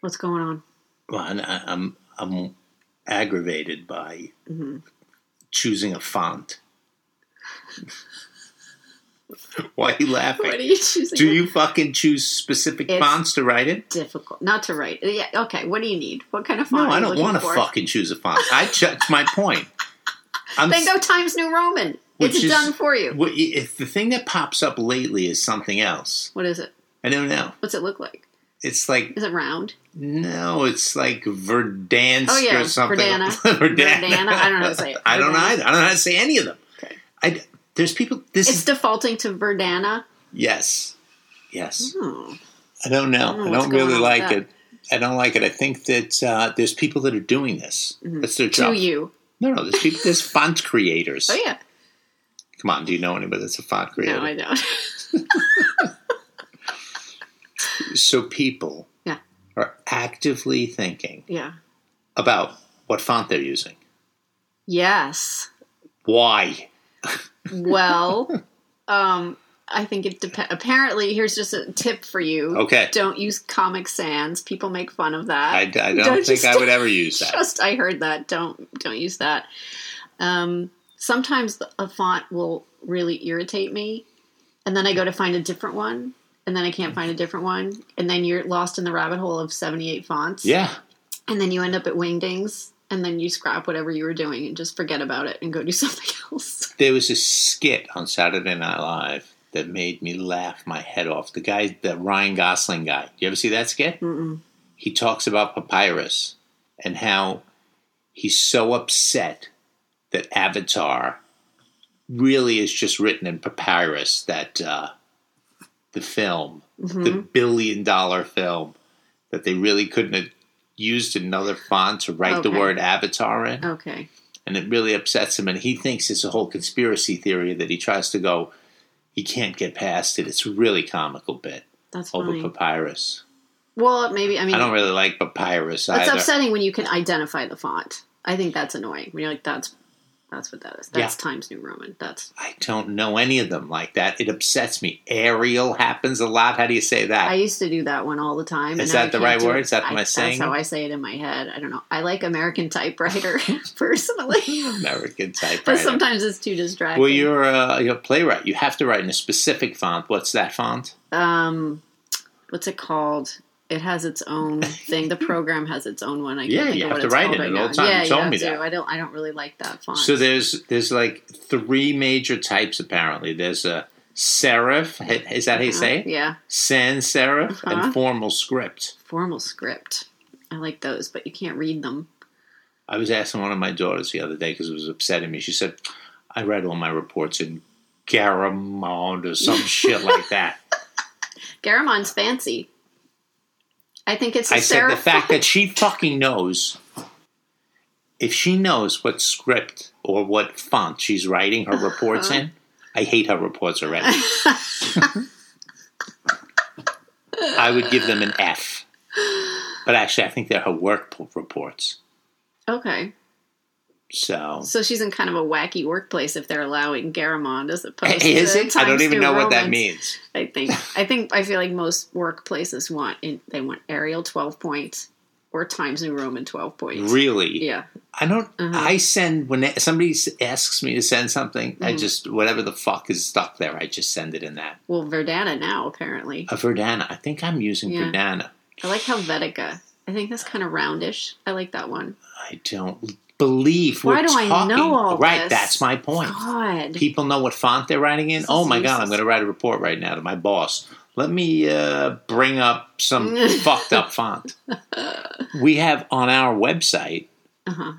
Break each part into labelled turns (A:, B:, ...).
A: What's going on?
B: Well, I, I'm I'm aggravated by
A: Mm-hmm.
B: choosing a font. Why are you laughing?
A: What are you choosing?
B: Do you fucking choose specific
A: It's-
B: fonts to write in?
A: difficult not to write? Yeah. Okay. What do you need? What kind of
B: No,
A: font? are
B: I don't want to fucking choose a font. I that's my point. I'm
A: Then go Times New Roman.
B: Which
A: it's
B: is-
A: done for you.
B: what- if the thing that pops up lately is something else.
A: What is it?
B: I don't know.
A: What's it look like?
B: It's like
A: Is it round?
B: no, it's like Verdansk
A: Oh, yeah,
B: or something.
A: Verdana.
B: Verdana.
A: Verdana. I don't know how to say it.
B: I don't know either. I don't know how to say any of them.
A: Okay.
B: I, there's people. This
A: It's
B: is
A: defaulting to Verdana.
B: yes, yes.
A: Oh.
B: I don't know.
A: I don't know
B: I don't really like it. I don't like it. I think that uh, there's people that are doing this. That's their
A: Mm-hmm. To you.
B: No, no. There's people. There's font creators.
A: Oh yeah.
B: Come on. Do you know anybody that's a font creator?
A: No, I don't.
B: so people
A: Yeah.
B: are actively thinking
A: yeah.
B: about what font they're using.
A: Yes.
B: Why?
A: Well, um, I think it depends. Apparently, here's just a tip for you.
B: Okay.
A: Don't use Comic Sans. People make fun of that.
B: I, I don't,
A: Don't
B: think
A: you
B: I would ever use that.
A: Just I heard that. Don't don't use that. Um, sometimes a font will really irritate me, and then I go to find a different one, and then I can't find a different one, and then you're lost in the rabbit hole of seventy eight fonts.
B: Yeah.
A: And then you end up at Wingdings, and then you scrap whatever you were doing and just forget about it and go do something else.
B: There was a skit on Saturday Night Live that made me laugh my head off. The guy, the Ryan Gosling guy. You ever see that skit?
A: Mm-mm.
B: He talks about papyrus and how he's so upset that Avatar really is just written in papyrus. That uh, the film,
A: Mm-hmm.
B: the billion dollar film, that they really couldn't have used another font to write the word Avatar in.
A: Okay.
B: and it really upsets him. And he thinks it's a whole conspiracy theory that he tries to go. He can't get past it. It's a really comical bit
A: That's
B: over
A: fine.
B: papyrus.
A: Well, maybe I mean
B: I don't really like papyrus
A: it's
B: either.
A: upsetting when you can identify the font. I think that's annoying. When you're like, that's that's what that is. That's Times New Roman. That's
B: I don't know any of them like that. It upsets me. Arial happens a lot. How do you say that?
A: I used to do that one all the time.
B: Is that the right word? Is that I saying
A: That's how? I say it in my head. I don't know. I like American typewriter personally,
B: American typewriter.
A: but sometimes it's too distracting.
B: well, you're a, you're a playwright. You have to write in a specific font. What's that font?
A: um, what's it called? It has its own thing. The program has its own one. I can't
B: Yeah, you have to write in
A: right
B: it all
A: now.
B: the time.
A: Yeah,
B: You told me
A: to.
B: that.
A: I don't. I don't really like that font.
B: So there's there's like three major types apparently. There's a serif. Is that how you
A: Uh-huh.
B: say it?
A: Yeah,
B: sans serif
A: Uh-huh.
B: and formal script.
A: formal script. I like those, but you can't read them.
B: I was asking one of my daughters the other day because it was upsetting me. She said, "I read all my reports in Garamond or some shit like that."
A: Garamond's fancy. I think it's a
B: I said the fact that she fucking knows. If she knows what script or what font she's writing her reports
A: Uh-huh.
B: in, I hate her reports already. I would give them an F. But actually, I think they're her work reports.
A: Okay.
B: So
A: So she's in kind of a wacky workplace if they're allowing Garamond as opposed
B: is
A: to
B: it? I don't even know what that means.
A: I think I think I feel like most workplaces want in, they want Arial twelve points or Times New Roman twelve points.
B: Really?
A: Yeah.
B: I don't.
A: Uh-huh.
B: I send when somebody asks me to send something. I
A: Mhm.
B: just whatever the fuck is stuck there. I just send it in that.
A: Well, Verdana now apparently.
B: A Verdana. I think I'm using
A: Yeah.
B: Verdana.
A: I like Helvetica. I think that's kind of roundish. I like that one.
B: I don't believe.
A: Why
B: we're
A: do I know all
B: Right.
A: this?
B: That's my point.
A: God.
B: People know what font they're writing in.
A: This
B: Oh my god! I'm going to write a report right now to my boss. Let me uh, bring up some fucked up font. We have on our website,
A: Uh huh.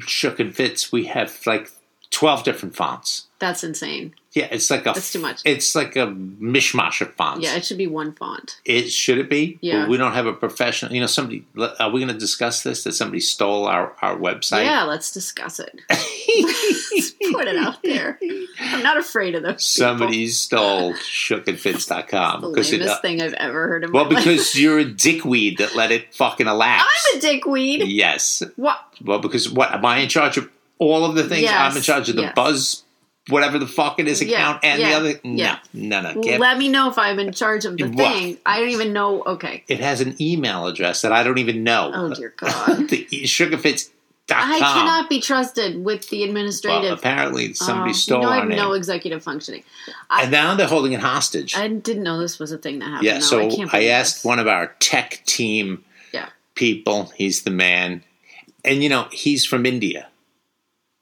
B: Shook and Fits. We have like twelve different fonts.
A: That's insane.
B: Yeah, it's like a.
A: That's too much.
B: It's like a mishmash of fonts.
A: Yeah, it should be one font.
B: It should it be?
A: Yeah.
B: But we don't have a professional. You know, somebody. Are we going to discuss this? That somebody stole our our website?
A: Yeah, let's discuss it. let's Put it out there. I'm not afraid of those. people.
B: somebody stole shookandfits.com
A: the lamest
B: it. uh,
A: thing I've ever heard in
B: well,
A: my life.
B: because you're a dickweed that let it fucking elapse.
A: I'm a dickweed.
B: yes.
A: What?
B: Well, because what am I in charge of? All of the things.
A: Yes,
B: I'm in charge of the
A: yes.
B: buzz whatever the fuck it is
A: Yeah,
B: account and
A: yeah,
B: the other. No,
A: yeah.
B: no, no. Get-
A: Let me know if I'm in charge of the
B: What?
A: thing. I don't even know. Okay.
B: it has an email address that I don't even know.
A: Oh dear God.
B: the shookandfits.com.
A: I cannot be trusted with the
B: Well,
A: administrative.
B: apparently somebody
A: um,
B: stole
A: you know, I
B: our
A: have
B: name.
A: no executive functioning. I,
B: and now they're holding it hostage.
A: I didn't know this was a thing that happened.
B: yeah,
A: though.
B: so
A: I,
B: I, asked
A: this.
B: one of our tech team
A: Yeah.
B: people. He's the man. And, you know, he's from India.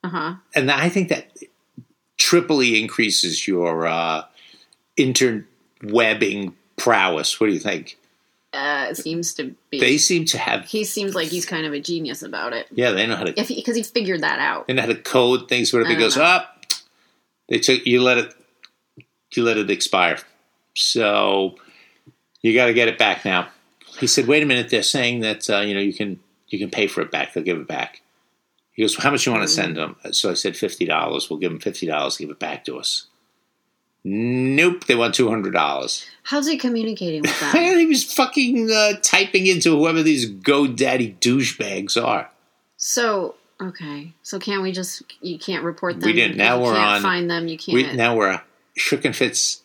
A: Uh huh.
B: And I think that triply increases your uh, interwebbing prowess. What do you think?
A: Uh, it seems to be.
B: They seem to have,
A: he seems like he's kind of a genius about it.
B: yeah, they know how to
A: because he, figured that out.
B: and how to code things
A: I
B: it goes
A: know.
B: up, they took you let it you let it expire. So you got to get it back now. He said, "Wait a minute, they're saying that uh, you know you can you can pay for it back. They'll give it back." He goes, well, "How much you want to send them?" So I said, 50 dollars. We'll give them fifty dollars. Give it back to us." Nope, they want two hundred dollars.
A: How's he communicating with them?
B: he was fucking uh, typing into whoever these GoDaddy douchebags are.
A: so okay, so can't we just? You can't report them.
B: We didn't. Now
A: you
B: we're
A: can't
B: on-
A: Find them. You can't.
B: now we're Shook and Fits.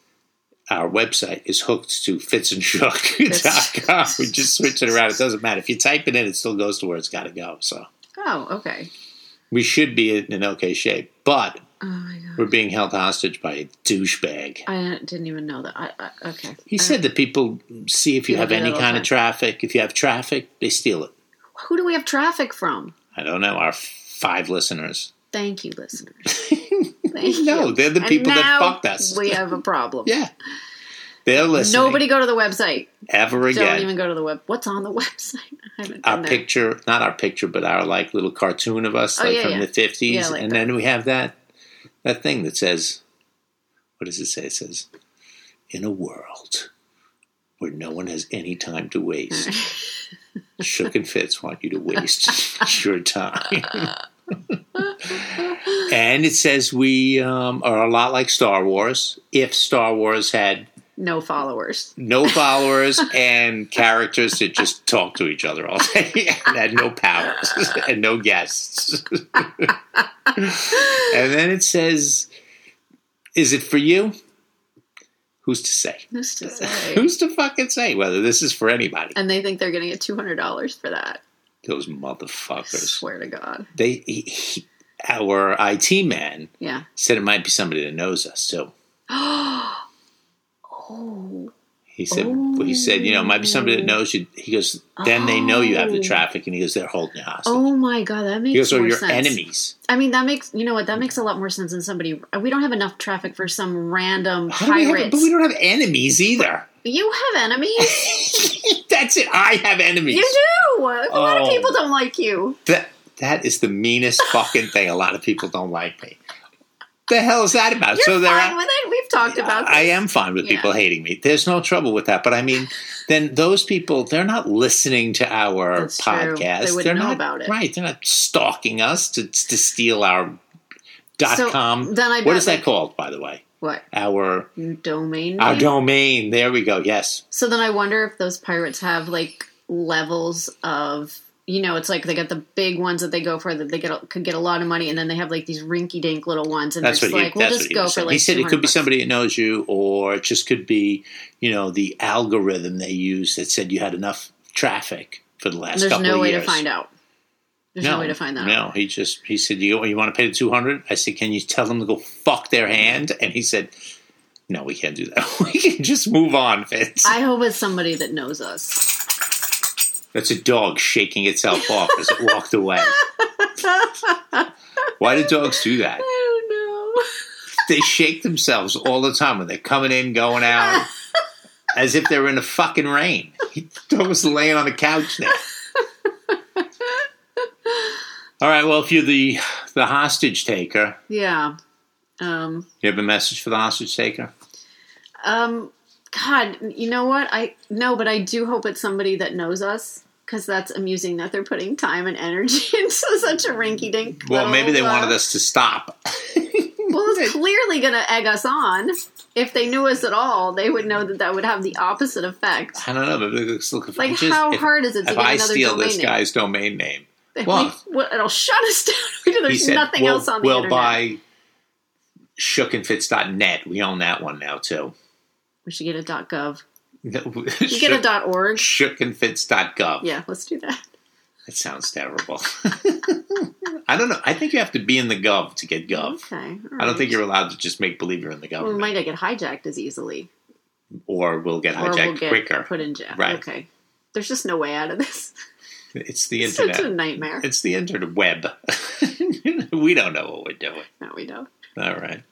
B: Our website is hooked to fitsandshook.com. we just switch it around. It doesn't matter. If you type it in, it still goes to where it's got to go. So
A: oh, okay.
B: we should be in an okay shape. But
A: Oh my god.
B: we're being held hostage by a douchebag.
A: I didn't even know that. I, I, okay.
B: He
A: I-
B: said that people see if you have any kind of traffic. If you have traffic, they steal it.
A: Who do we have traffic from?
B: I don't know. Our five listeners.
A: Thank you, listeners. Thank
B: No,
A: you.
B: they're the people that fucked us.
A: We have a problem.
B: Yeah. They're listening.
A: Nobody go to the website.
B: ever again.
A: Don't even go to the web. What's on the website? I haven't
B: our
A: there.
B: picture, not our picture, but our like little cartoon of us,
A: Oh,
B: like
A: yeah,
B: from
A: yeah.
B: the fifties,
A: Yeah, like
B: and
A: that.
B: then we have that that thing that says, "What does it say?" It says, "In a world where no one has any time to waste, Shook and Fits want you to waste your time." and it says we um, are a lot like Star Wars. If Star Wars had
A: No followers.
B: no followers and characters that just talk to each other all day and had no powers and no guests. and then it says, Is it for you? Who's to say?
A: Who's to say?
B: Who's to fucking say whether this is for anybody?
A: and they think they're going to get two hundred dollars for that.
B: Those
A: I
B: motherfuckers.
A: swear to God.
B: They, he, he- our IT man
A: Yeah.
B: said it might be somebody that knows us too.
A: oh.
B: He said, he said, you know, it might be somebody that oh. knows you. He goes, then they know you have the
A: Oh.
B: traffic, and he goes, they're holding you hostage.
A: Oh my God, that makes
B: He goes, or your
A: sense.
B: enemies.
A: I mean, that makes you know what that mm-hmm. makes a lot more sense than somebody. We don't have enough traffic for some random
B: do we have,
A: pirates.
B: but we don't have enemies either.
A: you have enemies.
B: That's it. I have enemies.
A: you do. A lot of
B: Oh.
A: people don't like you.
B: That that is the meanest fucking thing. A lot of people don't like me. The hell is that about?
A: You're
B: so there,
A: fine with it. We've talked about. This.
B: I am fine with
A: Yeah.
B: people hating me. There's no trouble with that. But I mean, then those people, they're not listening to our
A: That's true.
B: podcast.
A: They
B: are
A: know
B: not
A: about it.
B: right. They're not stalking us to to steal our dot
A: So,
B: com.
A: then I
B: what that
A: like-
B: called, by the way?
A: What
B: Our
A: domain?
B: our domain. There we go. Yes.
A: So then I wonder if those pirates have like levels of you know it's like they got the big ones that they go for that they get could get a lot of money and then they have like these rinky dink little ones and
B: That's what
A: just
B: he,
A: like we'll
B: that's
A: just
B: what
A: go for like
B: he said it
A: 200
B: could be
A: bucks.
B: somebody that knows you, or it just could be, you know, the algorithm they use that said you had enough traffic for the last
A: There's
B: couple
A: no
B: of
A: way
B: years.
A: to find out. There's no, way to find that out.
B: No, he just he said, "You you want to pay the two hundred? I said, "Can you tell them to go fuck their hand?" And he said, "No, we can't do that. we can just move on, Fitz."
A: I hope it's somebody that knows us.
B: That's a dog shaking itself off as it walked away. Why do dogs do that?
A: I don't know.
B: They shake themselves all the time when they're coming in, going out, as if they're in the fucking rain. He was laying on the couch there. All right. Well, if you're the the hostage taker,
A: Yeah. Um.
B: you have a message for the hostage taker.
A: Um. God, you know what? I no, but I do hope it's somebody that knows us because that's amusing that they're putting time and energy into such a rinky dink.
B: Well, maybe they wanted us to stop.
A: Well, it's clearly going to egg us on. If they knew us at all, they would know that that would have the opposite effect.
B: I don't know, but let's look.
A: Like,
B: just-
A: how
B: if,
A: hard is it to
B: if
A: get
B: I
A: another
B: steal
A: domain
B: this
A: name?
B: guy's domain name?
A: We-
B: Well-
A: well, it'll shut us down there's
B: said,
A: nothing
B: we'll,
A: else on the internet.
B: we'll
A: internet.
B: buy shookandfits.net. We own that one now too.
A: We should get a .gov.
B: You
A: You get a dot .org.
B: shookandfits.gov.
A: Yeah, let's do that.
B: That sounds terrible. I don't know. I think you have to be in the gov to get gov.
A: Okay.
B: I don't think you're allowed to just make believe you're in the
A: Well, we might not get hijacked as easily,
B: or we'll get
A: or
B: hijacked
A: we'll get
B: quicker.
A: put in jail.
B: Right.
A: Okay. There's just no way out of this.
B: It's the
A: It's such a
B: internet.
A: nightmare.
B: It's the internet web. we don't know what we're doing.
A: No, we don't.
B: All right.